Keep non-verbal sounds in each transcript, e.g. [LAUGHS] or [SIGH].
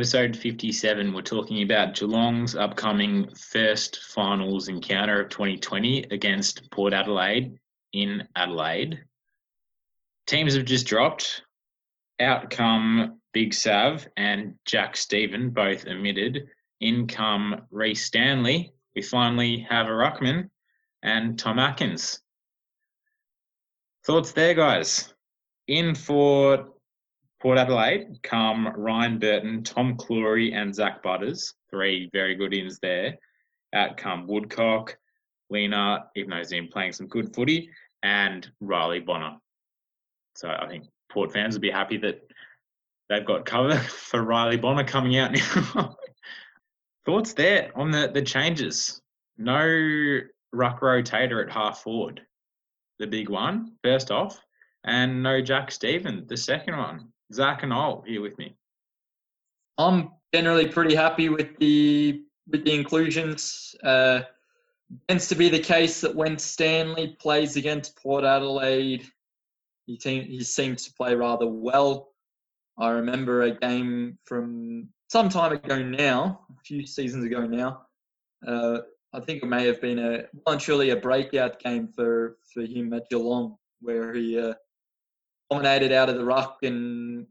Episode 57, we're talking about Geelong's upcoming first finals encounter of 2020 against Port Adelaide in Adelaide. Teams have just dropped. Out come Big Sav and Jack Steven, both omitted. In come Rhys Stanley. We finally have a Ruckman and Tom Atkins. Thoughts there, guys? In for Port Adelaide come Ryan Burton, Tom Clurey, and Zach Butters. Three very good ins there. Out come Woodcock, Lena, even though he's been playing some good footy, and Riley Bonner. So I think Port fans would be happy that they've got cover [LAUGHS] for Riley Bonner coming out now. [LAUGHS] Thoughts there on the, the changes? No ruck rotator at half forward, the big one, first off, and no Jack Steven, the second one. Zach and Ol here with me. I'm generally pretty happy with the with the inclusions. Uh, tends to be the case that when Stanley plays against Port Adelaide, he, team, he seems to play rather well. I remember a game from some time ago now, a few seasons ago now. Uh, I think it may have been a well and truly a breakout game for, for him at Geelong, where he uh, dominated out of the ruck and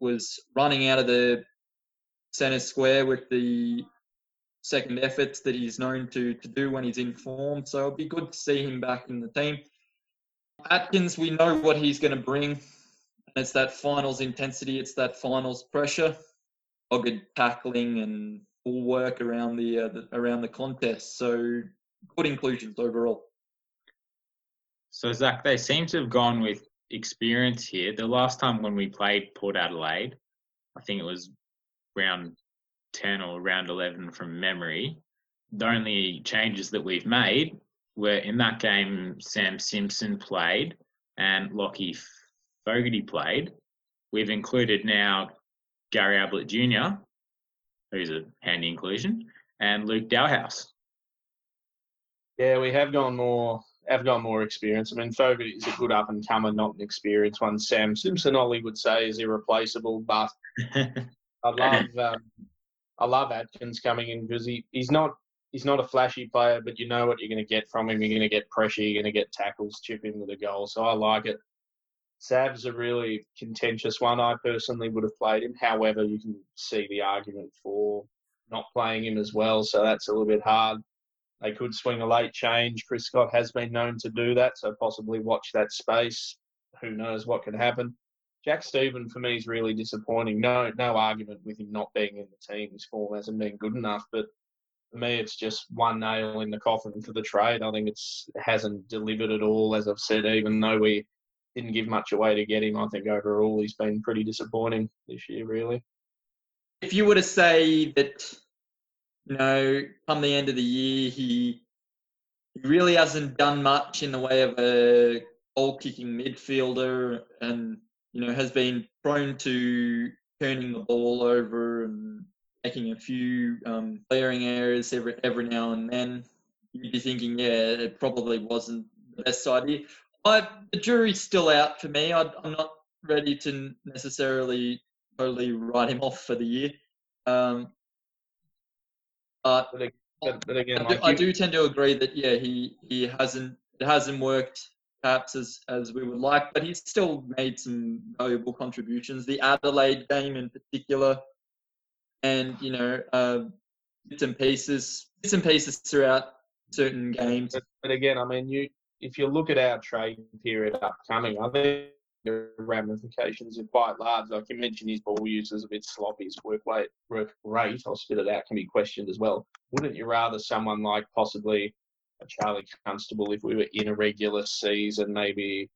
was running out of the centre square with the second efforts that he's known to to do when he's in form. So it'll be good to see him back in the team. Atkins, we know what he's going to bring. It's that finals intensity. It's that finals pressure, dogged tackling and full work around the, uh, the around the contest. So good inclusions overall. So Zach, they seem to have gone with experience here. The last time when we played Port Adelaide, I think it was round 10 or round 11 from memory. The only changes that we've made were in that game, Sam Simpson played and Lachie Fogarty played. We've included now Gary Ablett Jr., who's a handy inclusion, and Luke Dahlhaus. Yeah, we have gone more have got more experience. I mean, Fogarty is a good up and comer, not an experienced one. Sam Simpson, Ollie would say, is irreplaceable, but [LAUGHS] I love um, I love Atkins coming in because he, he's not he's not a flashy player, but you know what you're going to get from him. You're going to get pressure, you're going to get tackles, chip in with a goal. So I like it. Sav's a really contentious one. I personally would have played him. However, you can see the argument for not playing him as well. So that's a little bit hard. They could swing a late change. Chris Scott has been known to do that, so possibly watch that space. Who knows what could happen? Jack Steven for me is really disappointing. No, no argument with him not being in the team. His form hasn't been good enough, but for me, it's just one nail in the coffin for the trade. I think it's it hasn't delivered at all, as I've said. Even though we didn't give much away to get him, I think overall he's been pretty disappointing this year, really. If you were to say that you know, come the end of the year, he he really hasn't done much in the way of a goal kicking midfielder, and you know has been prone to turning the ball over and making a few um, clearing errors every every now and then. You'd be thinking, yeah, it probably wasn't the best idea. But the jury's still out for me. I, I'm not ready to necessarily totally write him off for the year. Um, but, but, but again, I, do, I do tend to agree that yeah, he he hasn't it hasn't worked perhaps as as we would like, but he's still made some valuable contributions. The Adelaide game in particular, and you know uh, bits and pieces, bits and pieces throughout certain games. But, but again, I mean, you if you look at our trade period upcoming, I think the ramifications are quite large. Like you mentioned, his ball use is a bit sloppy. His work rate, work rate, I'll spit it out, can be questioned as well. Wouldn't you rather someone like possibly a Charlie Constable if we were in a regular season, maybe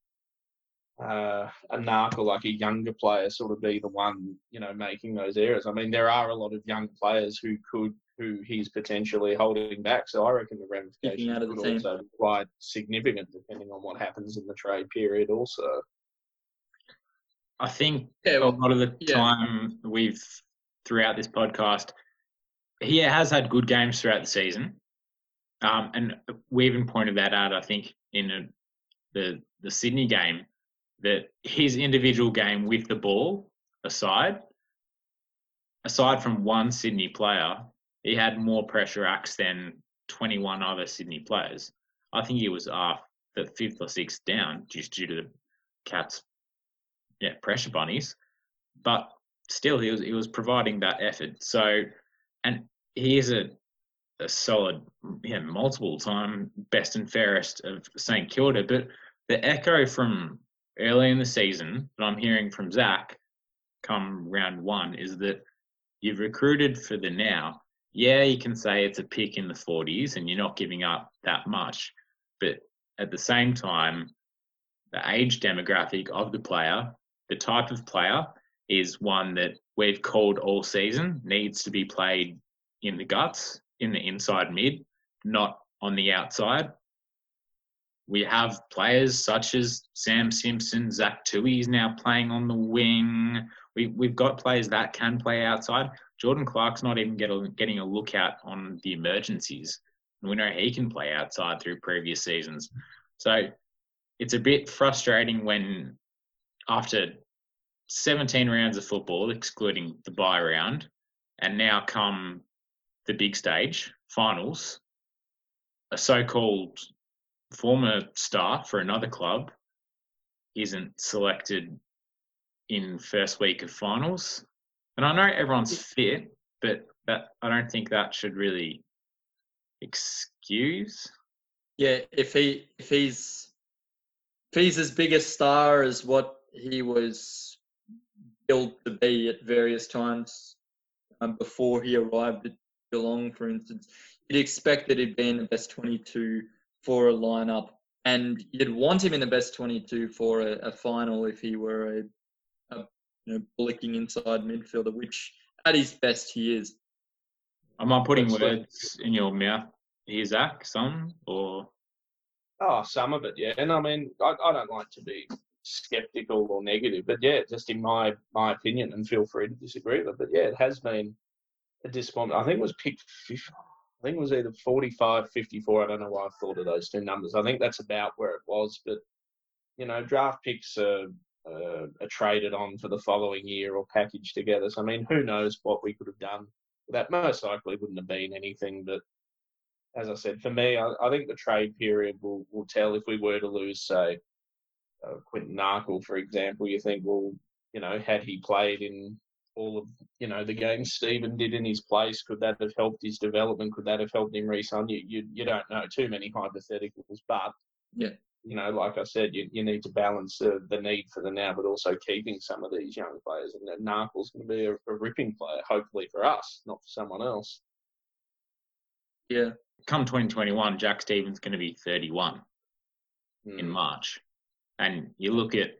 uh, a Narkle like a younger player sort of be the one, you know, making those errors. I mean, there are a lot of young players who could, who he's potentially holding back. So I reckon the ramifications could also be quite significant depending on what happens in the trade period also. I think yeah, well, a lot of the yeah. time we've throughout this podcast, he has had good games throughout the season, um, and we even pointed that out. I think in a, the the Sydney game that his individual game with the ball aside, aside from one Sydney player, he had more pressure acts than 21 other Sydney players. I think he was off the fifth or sixth down just due to the Cats, yeah, pressure bunnies. But still, he was he was providing that effort. So, and he is a a solid, yeah, multiple time best and fairest of St Kilda. But the echo from early in the season that I'm hearing from Zach come round one is that you've recruited for the now. Yeah, you can say it's a pick in the 40s and you're not giving up that much. But at the same time, the age demographic of the player, the type of player, is one that we've called all season needs to be played in the guts, in the inside mid, not on the outside. We have players such as Sam Simpson, Zach Tuohy is now playing on the wing. We, we've got players that can play outside. Jordan Clark's not even get a, getting a look out on the emergencies. We know he can play outside through previous seasons. So it's a bit frustrating when after 17 rounds of football, excluding the bye round, and now come the big stage, finals, a so called former star for another club isn't selected in first week of finals. And I know everyone's fit, but that I don't think that should really excuse. Yeah, if he if he's if he's as big a star as what he was billed to be at various times um, before he arrived at Geelong, for instance, you'd expect that he'd be in the best 22 for a lineup, and you'd want him in the best 22 for a, a final if he were a, a you know, bullocking inside midfielder, which at his best he is. Am I putting words in your mouth here, Zach? Some or? Oh, some of it, yeah. And I mean, I, I don't like to be skeptical or negative, but yeah, just in my my opinion, and feel free to disagree with it. But yeah, it has been a disappointment. I think it was picked. I think it was either 45, 54. I don't know why I thought of those two numbers. I think that's about where it was. But, you know, draft picks are, uh, are traded on for the following year or packaged together. So, I mean, who knows what we could have done. That most likely wouldn't have been anything. But as I said, for me, I, I think the trade period will, will tell if we were to lose, say, uh, Quinton Narkle, for example. You think, well, you know, had he played in all of you know the games Steven did in his place. Could that have helped his development? Could that have helped him resign? You you, you don't know too many hypotheticals, but yeah, you know, like I said, you, you need to balance uh, the need for the now, but also keeping some of these young players. And Narkle's going to be a, a ripping player, hopefully for us, not for someone else. Yeah. Come 2021, Jack Steven's going to be 31 mm. in hmm. March, and you look at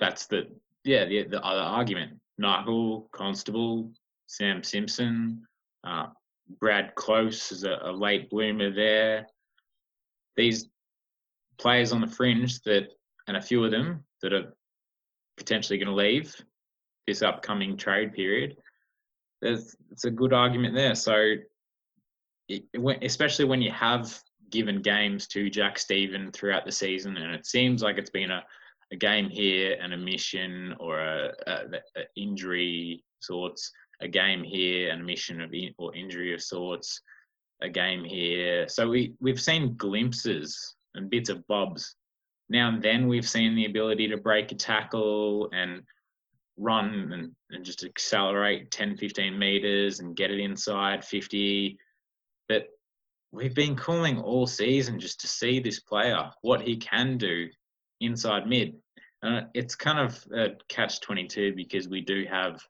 that's the yeah the the other argument Narkle, Constable, Sam Simpson, uh, Brad Close is a, a, late bloomer there. These players on the fringe that, and a few of them that are potentially going to leave this upcoming trade period. There's it's a good argument there. So, it, especially when you have given games to Jack Steven throughout the season, and it seems like it's been a a game here, an omission or a, a, a injury sorts, a game here, an omission of in, or injury of sorts, a game here. So we we've seen glimpses and bits of bobs. Now and then we've seen the ability to break a tackle and run and, and just accelerate 10, 15 meters and get it inside 50. But we've been calling all season just to see this player, what he can do inside mid. Uh, it's kind of a catch 22 because we do have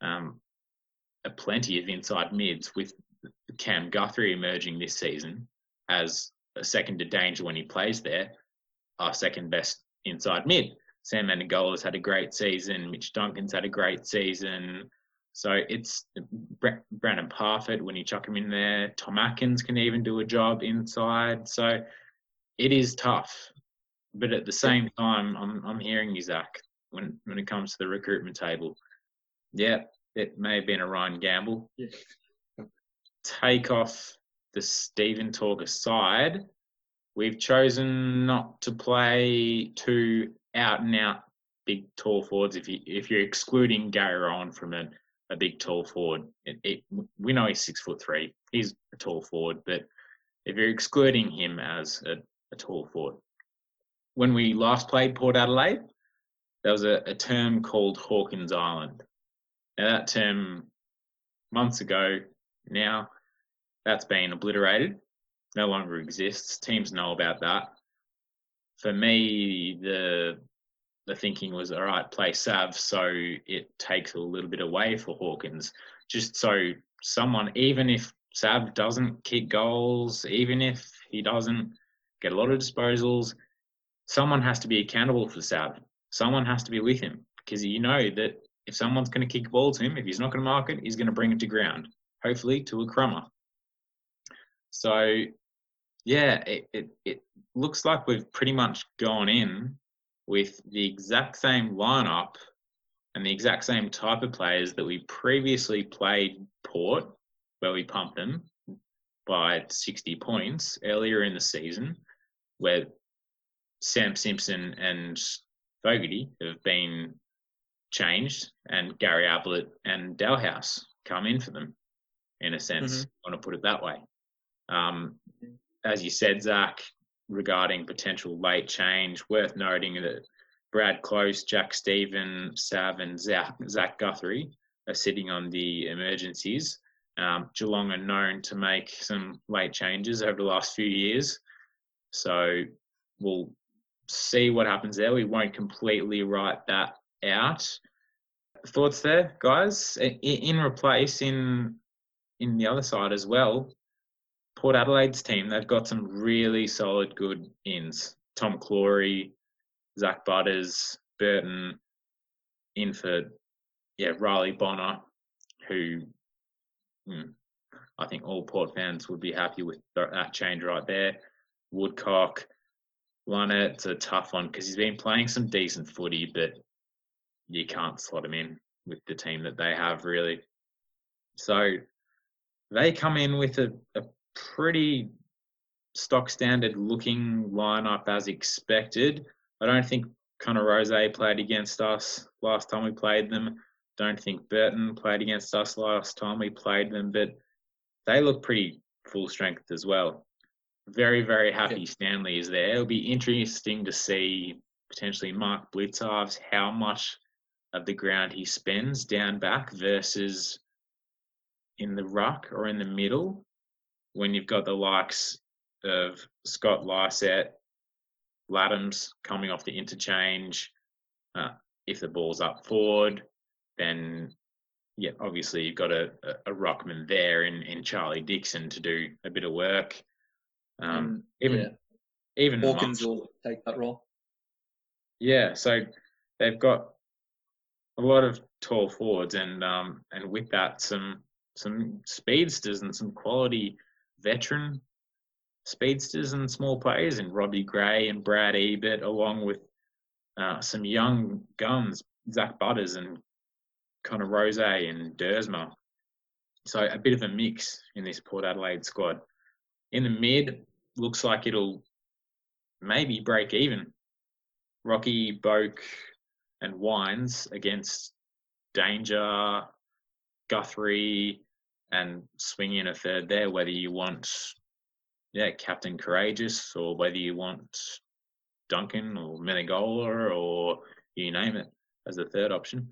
um, a plenty of inside mids with Cam Guthrie emerging this season as a second to danger when he plays there, our second best inside mid. Sam Menegola's had a great season. Mitch Duncan's had a great season. So it's Brandon Parfitt when you chuck him in there. Tom Atkins can even do a job inside. So it is tough. But at the same time, I'm I'm hearing you, Zach, when when it comes to the recruitment table. Yeah, it may have been a Ryan Gamble. Yeah. Take off the Steven talk aside, we've chosen not to play two out and out big tall forwards if you if you're excluding Gary Rohan from it a big tall forward. It, it, we know he's six foot three. He's a tall forward, but if you're excluding him as a, a tall forward, when we last played Port Adelaide, there was a, a term called Hawkins Island. Now that term months ago now that's been obliterated, no longer exists. Teams know about that. For me, the the thinking was all right, play Sav so it takes a little bit away for Hawkins, just so someone, even if Sav doesn't kick goals, even if he doesn't get a lot of disposals, someone has to be accountable for Sav. Someone has to be with him because you know that if someone's going to kick a ball to him, if he's not going to mark it, he's going to bring it to ground, hopefully to a crummer. So, yeah, it, it, it looks like we've pretty much gone in with the exact same lineup and the exact same type of players that we previously played Port, where we pumped them by 60 points earlier in the season, where Sam Simpson and Fogarty have been changed, and Gary Ablett and Dahlhaus come in for them, in a sense. Mm-hmm. I want to put it that way. Um, as you said, Zach, regarding potential late change, worth noting that Brad Close, Jack Steven, Sav, and Zach, Zach Guthrie are sitting on the emergencies. Um, Geelong are known to make some late changes over the last few years. So we'll see what happens there. We won't completely write that out. Thoughts there, guys? In, in replace, in in the other side as well, Port Adelaide's team, they've got some really solid, good ins. Tom Clurey, Zach Butters, Burton, Inford, yeah, Riley Bonner, who hmm, I think all Port fans would be happy with that change right there. Woodcock, Lunnet's a tough one because he's been playing some decent footy, but you can't slot him in with the team that they have, really. So they come in with a, a pretty stock standard looking lineup as expected. I don't think Connor Rose played against us last time we played them. Don't think Burton played against us last time we played them, but they look pretty full strength as well. Very, very happy yeah. Stanley is there. It'll be interesting to see potentially Mark Blicavs how much of the ground he spends down back versus in the ruck or in the middle when you've got the likes of Scott Lycett, Ladhams coming off the interchange. Uh, if the ball's up forward, then yeah, obviously you've got a, a, a ruckman there in, in Charlie Dixon to do a bit of work. Um, mm, even yeah. even Hawkins will take that role. Yeah, so they've got a lot of tall forwards, and um, and with that, some some speedsters and some quality veteran speedsters and small players in Robbie Gray and Brad Ebert, along with uh, some young guns, Zach Butters and Connor Rose and Duursma. So a bit of a mix in this Port Adelaide squad. In the mid, looks like it'll maybe break even. Rocky, Boak, and Wines against Danger, Guthrie, and swing in a third there, whether you want, yeah, Captain Courageous or whether you want Duncan or Menegola or you name it as a third option.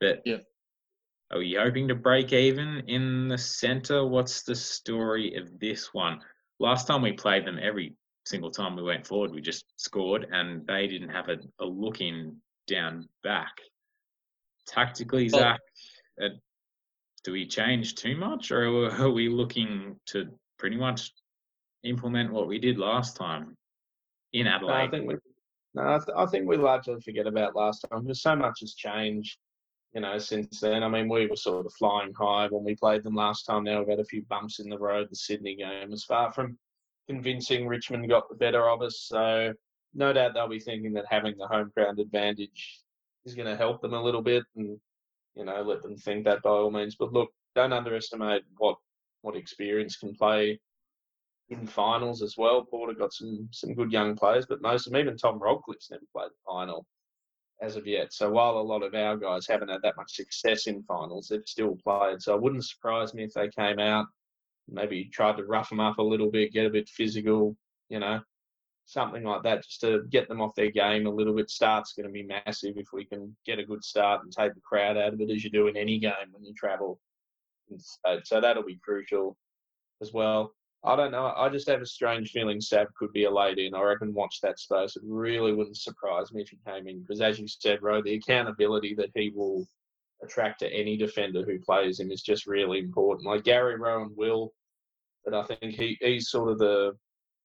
But yeah. are we hoping to break even in the centre? What's the story of this one? Last time we played them, every single time we went forward, we just scored, and they didn't have a, a look in down back. Tactically, Zach, uh, do we change too much, or [LAUGHS] are we looking to pretty much implement what we did last time in Adelaide? No, I think we, no, I, th- I think we largely forget about last time because so much has changed, you know, since then. I mean, we were sort of flying high when we played them last time. Now we've had a few bumps in the road. The Sydney game was far from convincing. Richmond got the better of us, so no doubt they'll be thinking that having the home ground advantage is going to help them a little bit, and you know, let them think that by all means. But look, don't underestimate what what experience can play in finals as well. Porter got some some good young players, but most of them, even Tom Rockliff's never played the final. as of yet. So while a lot of our guys haven't had that much success in finals, they've still played. So it wouldn't surprise me if they came out, maybe tried to rough them up a little bit, get a bit physical, you know, something like that, just to get them off their game a little bit. Start's going to be massive if we can get a good start and take the crowd out of it, as you do in any game when you travel. So that'll be crucial as well. I don't know. I just have a strange feeling Sav could be a late in. I reckon watch that space. It really wouldn't surprise me if he came in because, as you said, Ro, the accountability that he will attract to any defender who plays him is just really important. Like Gary Rohan will, but I think he, he's sort of the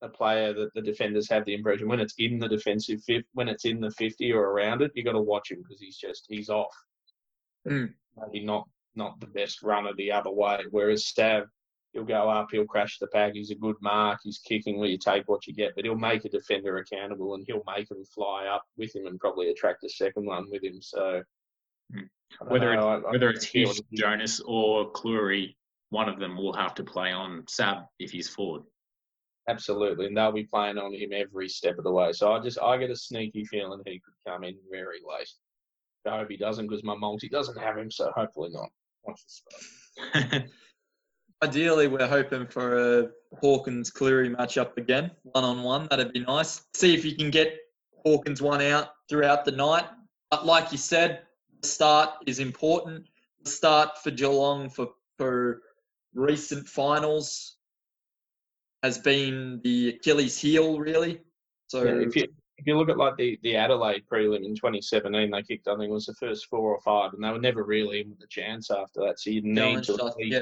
a player that the defenders have the impression when it's in the defensive fifth, when it's in the 50 or around it, you got to watch him because he's just he's off. Mm. Maybe not not the best runner the other way. Whereas Stav, he'll go up, he'll crash the pack. He's a good mark. He's kicking where you take what you get, but he'll make a defender accountable and he'll make him fly up with him and probably attract a second one with him. So mm. whether know, it's, I, whether I it's Hughes, Jonas, or Clurey, one of them will have to play on Sav if he's forward. Absolutely, and they'll be playing on him every step of the way. So I just I get a sneaky feeling he could come in very late. I hope he doesn't because my multi doesn't have him, so hopefully not. Watch [LAUGHS] the Ideally, we're hoping for a Hawkins Clurey matchup again, one on one. That'd be nice. See if you can get Hawkins one out throughout the night. But like you said, the start is important. The start for Geelong for for recent finals has been the Achilles heel, really. So yeah, if you if you look at like the, the Adelaide prelim in 2017, they kicked I think it was the first four or five, and they were never really in with a chance after that. So you need to yeah.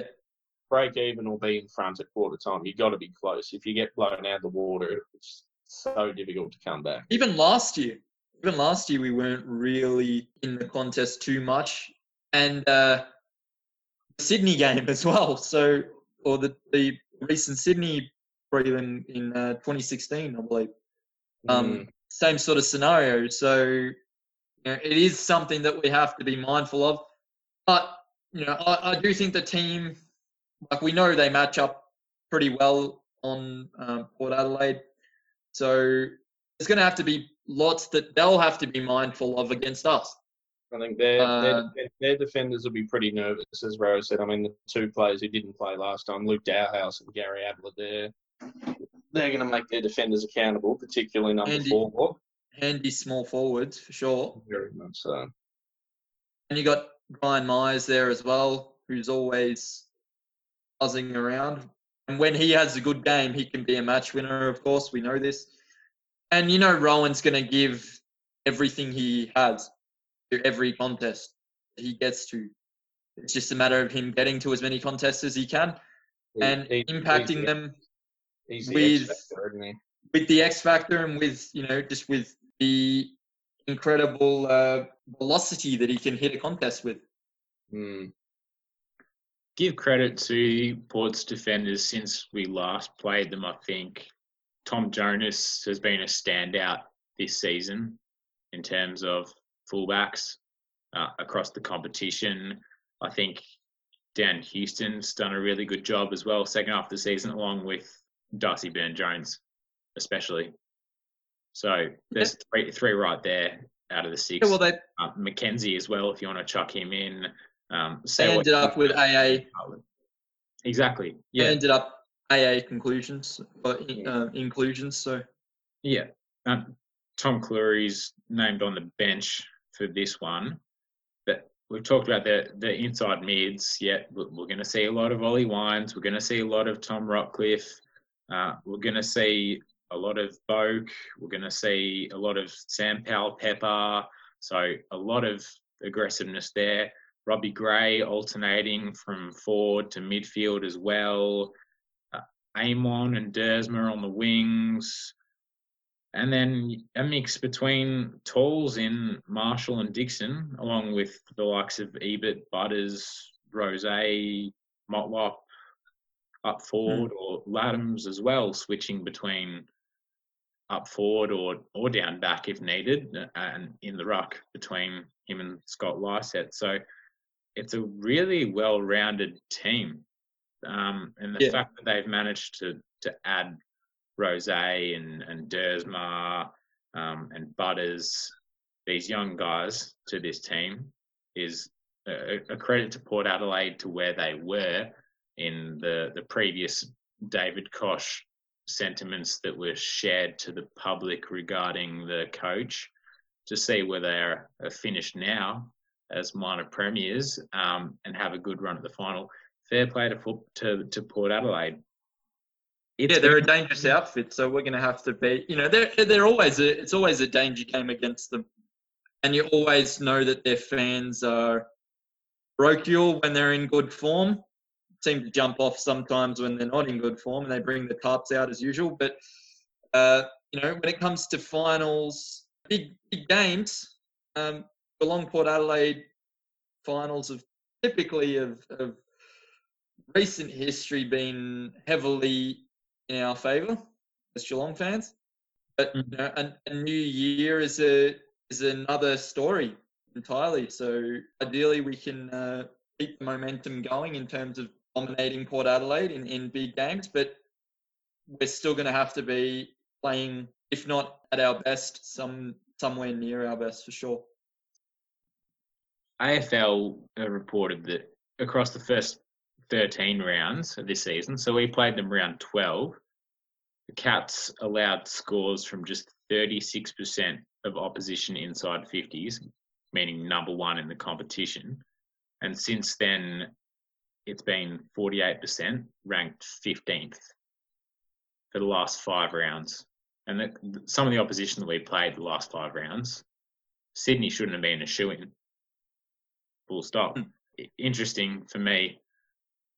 break even or be in front at quarter time. You've got to be close. If you get blown out of the water, it's so difficult to come back. Even last year, even last year, we weren't really in the contest too much, and uh, the Sydney game [LAUGHS] as well. So or the the recent Sydney prelim in uh, 2016, I believe. Um, mm. Same sort of scenario. So you know, it is something that we have to be mindful of. But you know, I, I do think the team, like we know, they match up pretty well on um, Port Adelaide. So there's going to have to be lots that they'll have to be mindful of against us. I think their, uh, their, their, defenders will be pretty nervous, as Rose said. I mean, the two players who didn't play last time, Luke Dahlhaus and Gary Ablett, there they're going to make their defenders accountable, particularly number handy, four. Handy small forwards for sure. Very much so. And you got Gryan Miers there as well, who's always buzzing around. And when he has a good game, he can be a match winner. Of course, we know this. And you know, Rohan's going to give everything he has to every contest he gets to. It's just a matter of him getting to as many contests as he can and he, impacting he, them He's with factor, with the X factor and with you know just with the incredible uh, velocity that he can hit a contest with. Mm. Give credit to Port's defenders since we last played them. I think Tom Jonas has been a standout this season in terms of fullbacks uh, across the competition. I think Dan Houston's done a really good job as well, second half of the season, along with Darcy Byrne Jones, especially. So there's three, three right there out of the six. Yeah, well, they uh, McKenzie as well, if you want to chuck him in. Um, they ended up with AA. Exactly. Yeah. They ended up AA conclusions, but uh, inclusions. So. Yeah. Um, Tom Clurey's named on the bench for this one, but we've talked about the the inside mids. Yet yeah, we're, we're going to see a lot of Ollie Wines. We're going to see a lot of Tom Rockliff. Uh, we're going to see a lot of Boak. We're going to see a lot of Sam Powell Pepper. So a lot of aggressiveness there. Robbie Gray alternating from forward to midfield as well. Uh, Amon and Duursma on the wings. And then a mix between Talls in Marshall and Dixon, along with the likes of Ebert, Butters, Rose, Motlop, up forward mm. or Ladhams as well, switching between up forward or or down back if needed, uh, and in the ruck between him and Scott Lycett. So it's a really well-rounded team, um, and the yeah. fact that they've managed to to add Rose and and Duursma um, and Butters these young guys to this team is a, a credit to Port Adelaide to where they were in the, the previous David Kosh sentiments that were shared to the public regarding the coach to see where they're finished now as minor premiers um, and have a good run at the final. Fair play to, to, to Port Adelaide. It's yeah, they're a dangerous outfit, so we're going to have to be. You know, they're they're always a it's always a danger game against them, and you always know that their fans are parochial when they're in good form. Seem to jump off sometimes when they're not in good form, and they bring the tarps out as usual. But uh, you know, when it comes to finals, big big games, um, Geelong Port Adelaide finals have typically of, of recent history been heavily in our favour as Geelong fans. But you mm-hmm. know, a, a, new year is a is another story entirely. So ideally, we can uh, keep the momentum going in terms of dominating Port Adelaide in, in big games, but we're still going to have to be playing, if not at our best, some somewhere near our best for sure. AFL reported that across the first 13 rounds of this season, so we played them round 12, the Cats allowed scores from just 36% of opposition inside 50s, meaning number one in the competition. And since then, it's been 48%, ranked 15th for the last five rounds. And the, some of the opposition that we played the last five rounds, Sydney shouldn't have been a shoe in. Full stop. Hmm. Interesting for me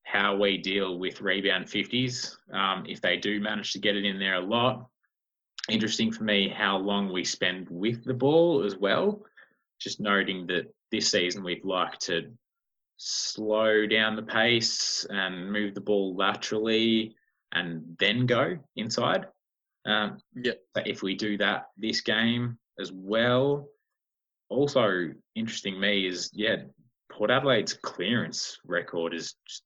how we deal with rebound 50s um, if they do manage to get it in there a lot. Interesting for me how long we spend with the ball as well. Just noting that this season we'd like to slow down the pace and move the ball laterally and then go inside. Um, yeah. But if we do that this game as well, also interesting me is yeah, Port Adelaide's clearance record is just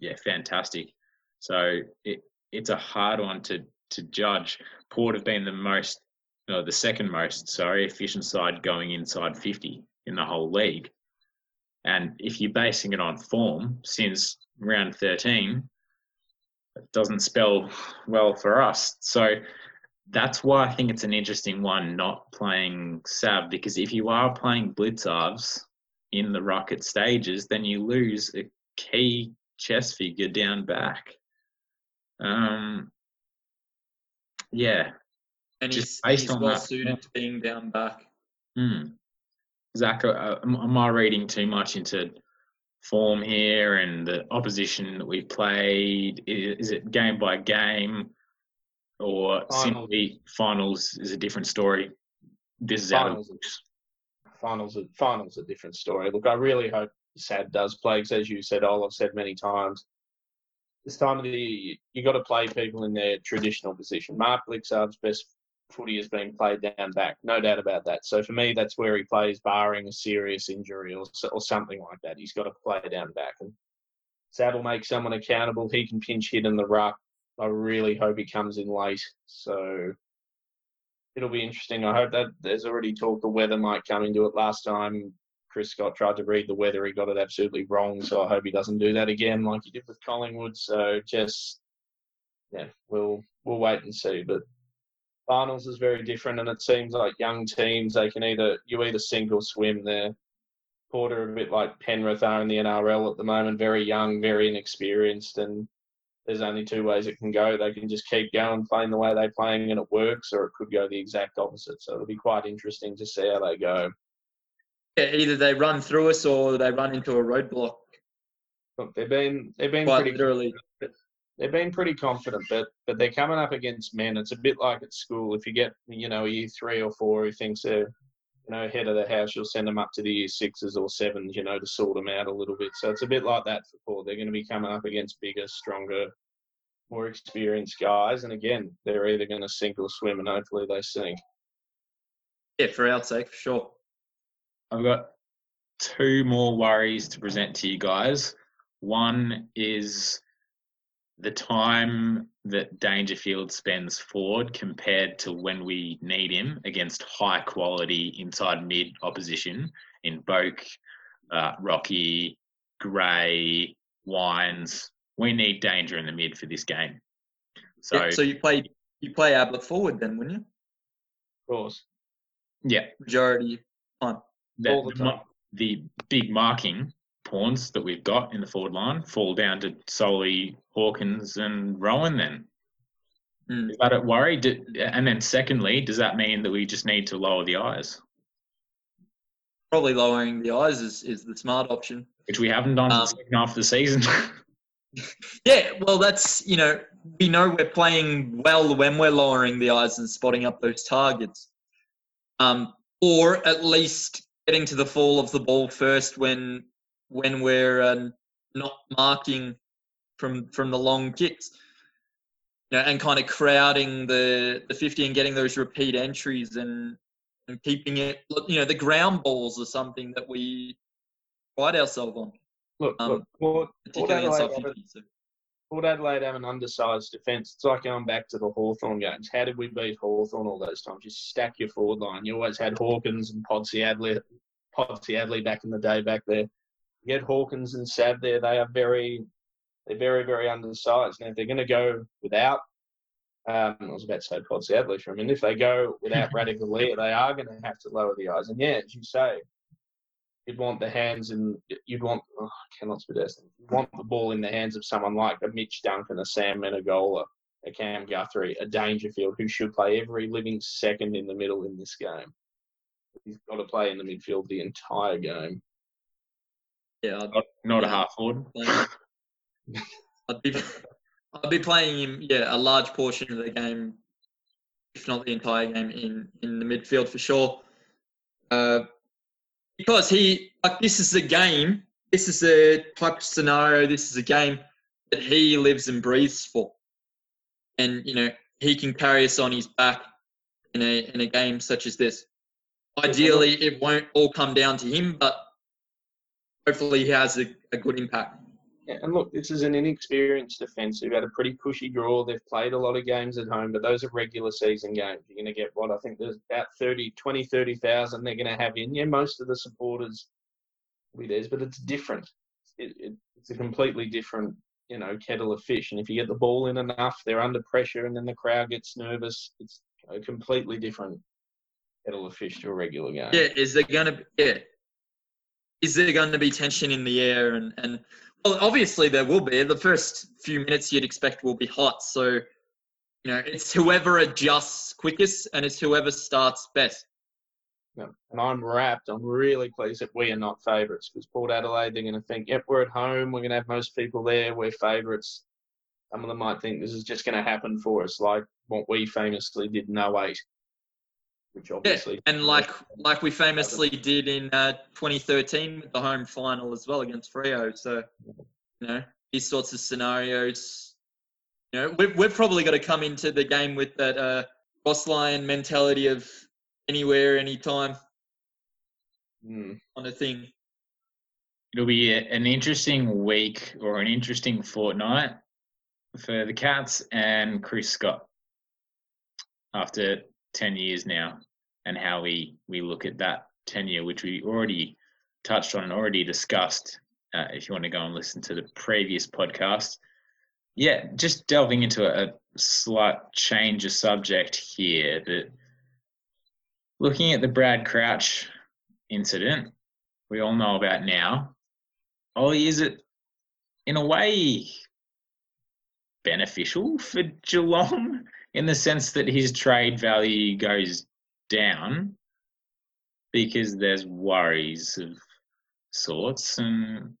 yeah, fantastic. So it it's a hard one to to judge. Port have been the most, no, the second most, sorry, efficient side going inside 50 in the whole league. And if you're basing it on form since round 13, it doesn't spell well for us. So that's why I think it's an interesting one not playing Sav because if you are playing Blicavs in the rocket stages, then you lose a key chess figure down back. Um, yeah. And he's, he's well that, suited to being down back. Hmm. Zach, uh, am I reading too much into form here and the opposition that we've played? Is, it game by game or finals. simply finals is a different story? This is finals, out finals. Are, finals a different story. Look, I really hope Sav does play because, as you said, all I've said many times, this time of the year, you got to play people in their traditional position. Mark Blicavs's best footy has been played down back, no doubt about that. So for me, that's where he plays, barring a serious injury or, or something like that. He's got to play down back. And Sav will make someone accountable. He can pinch hit in the ruck. I really hope he comes in late. So it'll be interesting. I hope that there's already talk the weather might come into it. Last time Chris Scott tried to read the weather. He got it absolutely wrong. So I hope he doesn't do that again like he did with Collingwood. So just, yeah, we'll we'll wait and see. But finals is very different, and it seems like young teams they can either you either sink or swim. There, Porter a bit like Penrith are in the NRL at the moment, very young, very inexperienced, and there's only two ways it can go. They can just keep going, playing the way they're playing, and it works, or it could go the exact opposite. So it'll be quite interesting to see how they go Yeah, either they run through us or they run into a roadblock. Look, they've been they've been Quite pretty literally. They've been pretty confident, but but they're coming up against men. It's a bit like at school. If you get you know a year three or four who thinks they're you know head of the house, you'll send them up to the year sixes or sevens, you know, to sort them out a little bit. So it's a bit like that for Paul. They're going to be coming up against bigger, stronger, more experienced guys, and again, they're either going to sink or swim, and hopefully they sink. Yeah, for our sake, for sure. I've got two more worries to present to you guys. One is the time that Dangerfield spends forward compared to when we need him against high quality inside mid opposition in Boak, uh, Rocky, Gray, Wines. We need danger in the mid for this game. So, Yeah, so you play you play Ablett forward then, wouldn't you? Of course. yeah, Majority time. the, All the the, mar- time. the big marking pawns that we've got in the forward line fall down to solely Hawkins and Rohan then. Mm. Is that a worry? And then secondly, does that mean that we just need to lower the eyes, Probably lowering the eyes is, is the smart option. which we haven't done Um, the second half of the season? [LAUGHS] Yeah, well, that's you know we know we're playing well when we're lowering the eyes and spotting up those targets, um, or at least getting to the fall of the ball first when when we're uh, not marking from from the long kicks, you know, and kind of crowding the the fifty and getting those repeat entries and and keeping it. You know, the ground balls are something that we pride ourselves on, Look, Um, look Port, Port, particularly inside Adelaide, have, fifty. So. Port Adelaide have an undersized defence. It's like going back to the Hawthorn games. How did we beat Hawthorn all those times? You stack your forward line. You always had Hawkins and Podsiadly, Podsy Adley back in the day back there. You get Hawkins and Sav there. They are very, they're very, very undersized. Now, if they're going to go without, um, I was about to say for a minute. If they go without [LAUGHS] Ratugolea, they are going to have to lower the eyes. And yeah, as you say, you'd want the hands and you'd want oh, I cannot speak this. You want the ball in the hands of someone like a Mitch Duncan, a Sam Menegola, a Cam Guthrie, a Dangerfield, who should play every living second in the middle in this game. He's got to play in the midfield the entire game. Yeah, I'd not, not a half forward. [LAUGHS] I'd be, I'd be playing him, yeah, a large portion of the game, if not the entire game, in in the midfield for sure. Uh, because he, like, this is a game. This is a type of scenario. This is a game that he lives and breathes for, and you know he can carry us on his back in a in a game such as this. Ideally, it won't all come down to him, but hopefully he has a, a good impact. Yeah, and look, this is an inexperienced defence who've had a pretty cushy draw. They've played a lot of games at home, but those are regular season games. You're going to get what? I think there's about 30, 20, 30,000 they're going to have in. Yeah, most of the supporters will be theirs, but it's different. It, it, it's a completely different, you know, kettle of fish. And if you get the ball in enough, they're under pressure and then the crowd gets nervous. It's a completely different kettle of fish to a regular game. Yeah, is there going to be, yeah, is there going to be tension in the air and and well, obviously there will be. The first few minutes you'd expect will be hot, so you know it's whoever adjusts quickest and it's whoever starts best. Yeah. And I'm wrapped. I'm really pleased that we are not favourites because Port Adelaide, they're going to think, yep, we're at home. We're going to have most people there. We're favourites. Some of them might think this is just going to happen for us, like what we famously did in 08. Which obviously. And like like we famously did in uh, 2013 with the home final as well against Freo. So you know these sorts of scenarios. You know we've we've probably got to come into the game with that uh, Ross Lyon mentality of anywhere, anytime Hmm. kind of thing. It'll be a, an interesting week or an interesting fortnight for the Cats and Chris Scott after 10 years now and how we, we look at that tenure, which we already touched on and already discussed. Uh, if you want to go and listen to the previous podcast. Yeah, just delving into a, a slight change of subject here. That looking at the Brad Crouch incident, we all know about now. Ollie, is it in a way beneficial for Geelong in the sense that his trade value goes down because there's worries of sorts and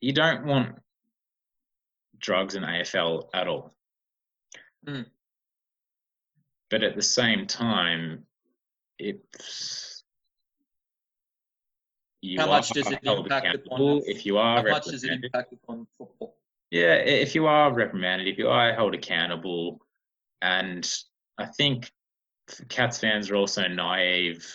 you don't want drugs in AFL at all. Mm. But at the same time, it's you How much does it impact upon? if you are How much does it impact upon football? Yeah, if you are reprimanded, if you are held accountable, and I think Cats fans are also naive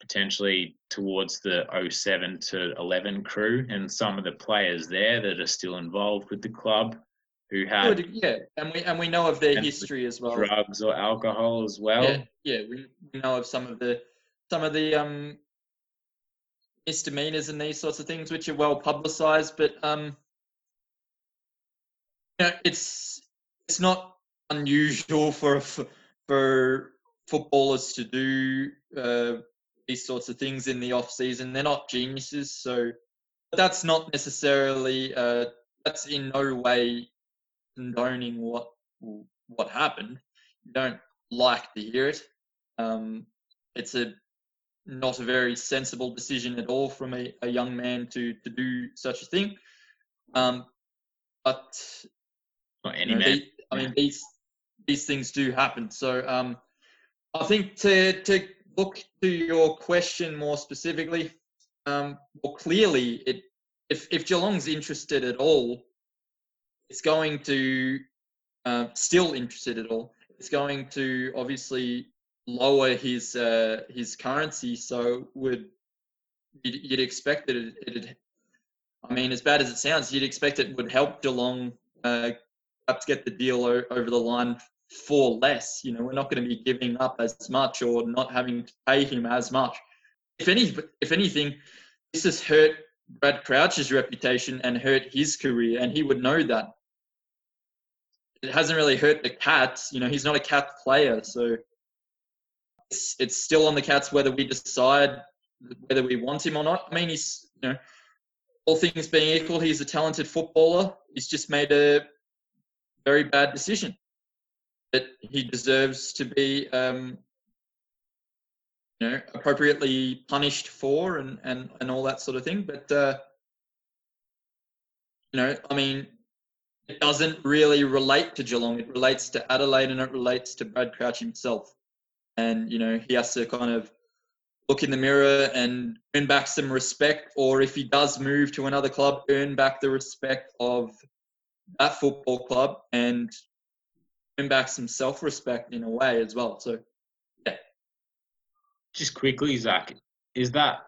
potentially towards the 07 to 11 crew and some of the players there that are still involved with the club who had Good, yeah, and we and we know of their history as well. drugs or alcohol as well. Yeah, yeah, we, know of some of the some of the um misdemeanors and these sorts of things, which are well publicised. But um, you know, it's it's not unusual for for, for footballers to do uh, these sorts of things in the off season. They're not geniuses, so that's not necessarily uh, that's in no way condoning what what happened. You don't like to hear it. Um, it's a not a very sensible decision at all from a, a young man to to do such a thing. Um, but Not you any know, man. I mean, these these things do happen. So um, I think to to look to your question more specifically, um, well, clearly, it if if Geelong's interested at all, it's going to uh, still interested at all. It's going to obviously lower his uh, his currency. So would you'd, you'd expect that it, it'd I mean, as bad as it sounds, you'd expect it would help Geelong uh, perhaps get the deal o- over the line for less. You know, we're not going to be giving up as much or not having to pay him as much. If any, if anything, this has hurt Brad Crouch's reputation and hurt his career, and he would know that. It hasn't really hurt the Cats. You know, he's not a Cat player, so it's it's still on the Cats whether we decide whether we want him or not. I mean, he's you know all things being equal, he's a talented footballer. He's just made a very bad decision that he deserves to be, um, you know, appropriately punished for, and and and all that sort of thing. But uh, you know, I mean, it doesn't really relate to Geelong. It relates to Adelaide, and it relates to Brad Crouch himself. And you know, he has to kind of look in the mirror and earn back some respect, or if he does move to another club, earn back the respect of that football club and earn back some self respect in a way as well. So, yeah. Just quickly, Zach, is that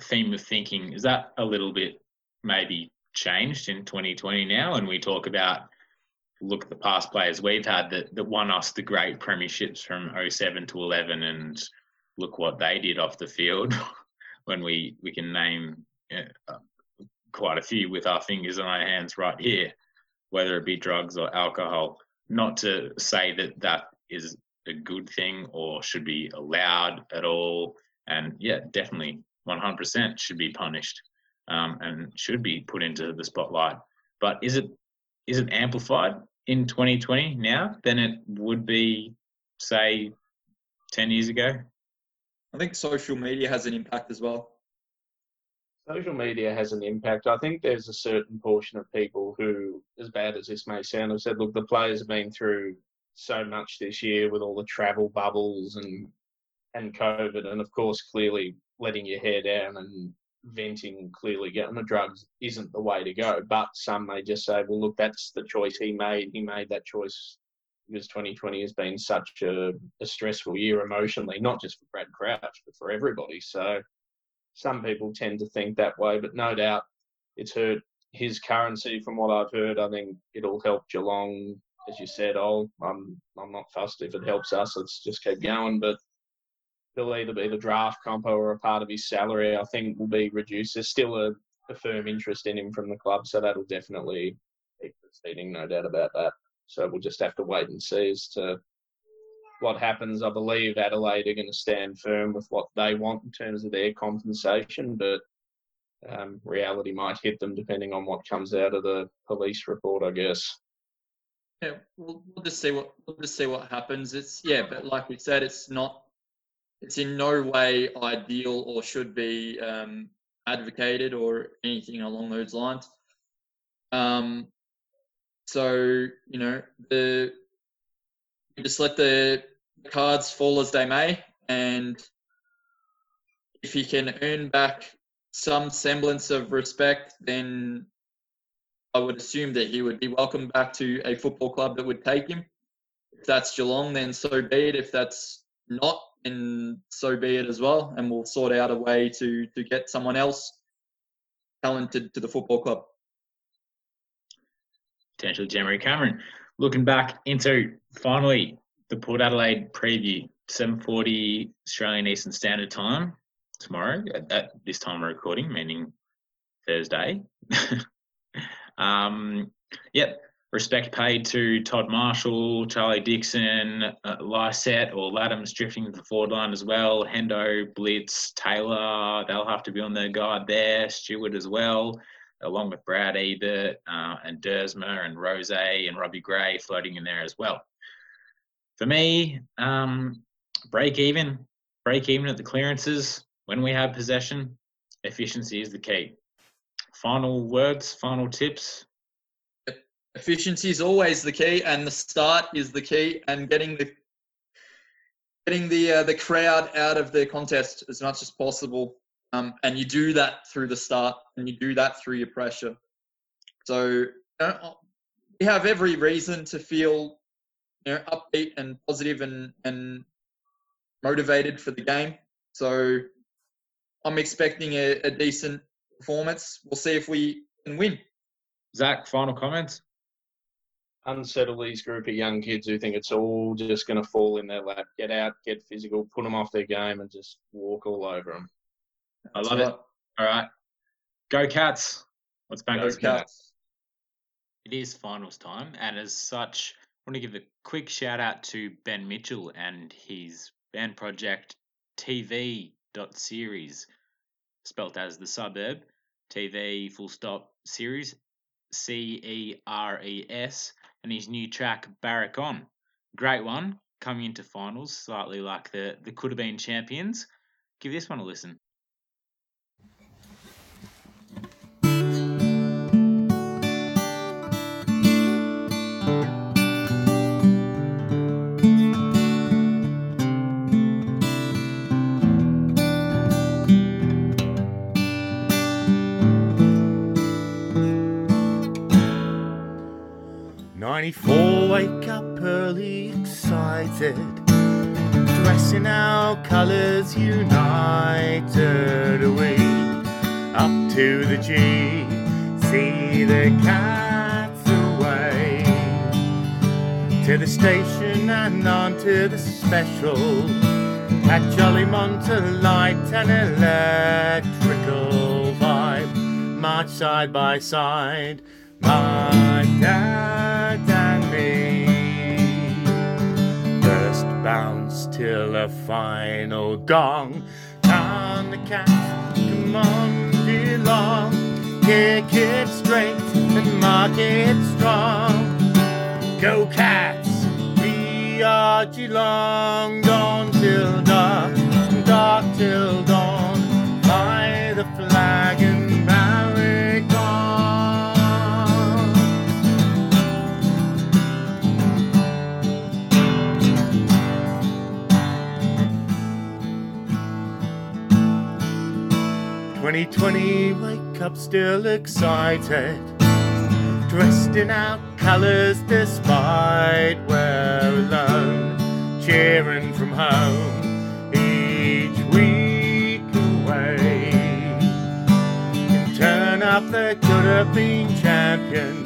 theme of thinking, is that a little bit maybe changed in 2020 now? And we talk about, look at the past players we've had that, that won us the great premierships from 07 to 11 and look what they did off the field [LAUGHS] when we, we can name uh, quite a few with our fingers on our hands right here, whether it be drugs or alcohol. Not to say that that is a good thing or should be allowed at all. And yeah, definitely 100% should be punished um, and should be put into the spotlight. But is it is it amplified in 2020 now than it would be, say, 10 years ago? I think social media has an impact as well. Social media has an impact. I think there's a certain portion of people who, as bad as this may sound, have said, look, the players have been through so much this year with all the travel bubbles and and COVID, and of course, clearly letting your hair down and venting, clearly getting the drugs isn't the way to go. But some may just say, well, look, that's the choice he made. He made that choice because 2020 has been such a, a stressful year emotionally, not just for Brad Crouch, but for everybody. So some people tend to think that way, but no doubt it's hurt his currency. From what I've heard, I think it'll help Geelong. As you said, oh, I'm I'm not fussed if it helps us. Let's just keep going. But he'll either be the draft compo or a part of his salary. I think will be reduced. There's still a, a firm interest in him from the club, so that'll definitely keep proceeding. No doubt about that. So we'll just have to wait and see as to what happens. I believe Adelaide are going to stand firm with what they want in terms of their compensation, but um, reality might hit them depending on what comes out of the police report, I guess. Yeah, we'll, we'll just see what we'll just see what happens. It's yeah, but like we said, it's not. It's in no way ideal or should be um, advocated or anything along those lines. Um, so you know the just let the cards fall as they may, and if he can earn back some semblance of respect, then I would assume that he would be welcome back to a football club that would take him. If that's Geelong, then so be it. If that's not, then so be it as well. And we'll sort out a way to to get someone else talented to the football club. potentially Jeremy Cameron. Looking back into finally the Port Adelaide preview, 7:40 Australian Eastern Standard Time tomorrow at, at this time of recording, meaning Thursday. [LAUGHS] um, yep, respect paid to Todd Marshall, Charlie Dixon, uh, Lycett or Ladhams drifting the forward line as well. Hendo, Blitz, Taylor, they'll have to be on their guard there. Stewart as well, along with Brad Ebert uh, and Duursma and Rozee and Robbie Gray floating in there as well. For me, um, break even, break even at the clearances when we have possession. Efficiency is the key. Final words, final tips efficiency is always the key and the start is the key and getting the getting the uh, the crowd out of the contest as much as possible um, and you do that through the start and you do that through your pressure so know, we have every reason to feel you know upbeat and positive and and motivated for the game so i'm expecting a, a decent performance we'll see if we can win zach final comments unsettle these group of young kids who think it's all just going to fall in their lap. Get out, get physical, put them off their game, and just walk all over them. I love it. All right, go Cats! Let's back Go Cats! It is finals time, and as such, I want to give a quick shout out to Ben Mitchell and his band project TV dot Ceres, spelt as the suburb TV full stop Ceres C E R E S and his new track Barrack On. Great one, coming into finals, slightly like the, the could have been champions. Give this one a listen. Ninety-four, wake up early, excited. Dressing our colours united. We up to the G, see the cats away. To the station and on to the special. At Jolly Light and electrical vibe. March side by side. My dad bounce till a final gong. Down the cats, come on, belong. Kick it straight and mark it strong. Go cats, we are Geelong. Dawn till dark, dark till dawn. Fly the flag 2020, wake up still excited. Dressed in our colours despite we're alone. Cheering from home each week away. And turn up the could have been champion.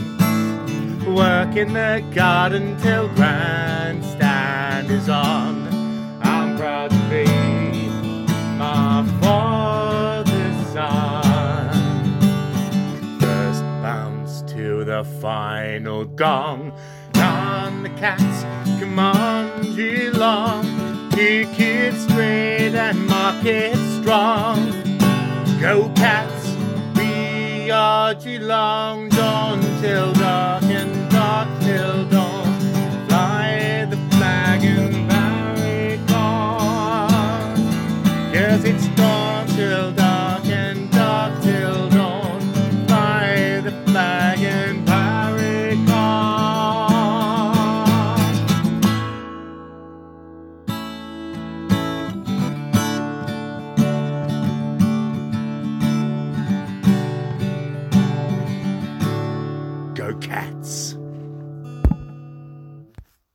Work in the garden till grandstand is on. The final gong. On the cats, come on, Geelong. Kick it straight and mark it strong. Go cats, we are Geelong. Dawn till dark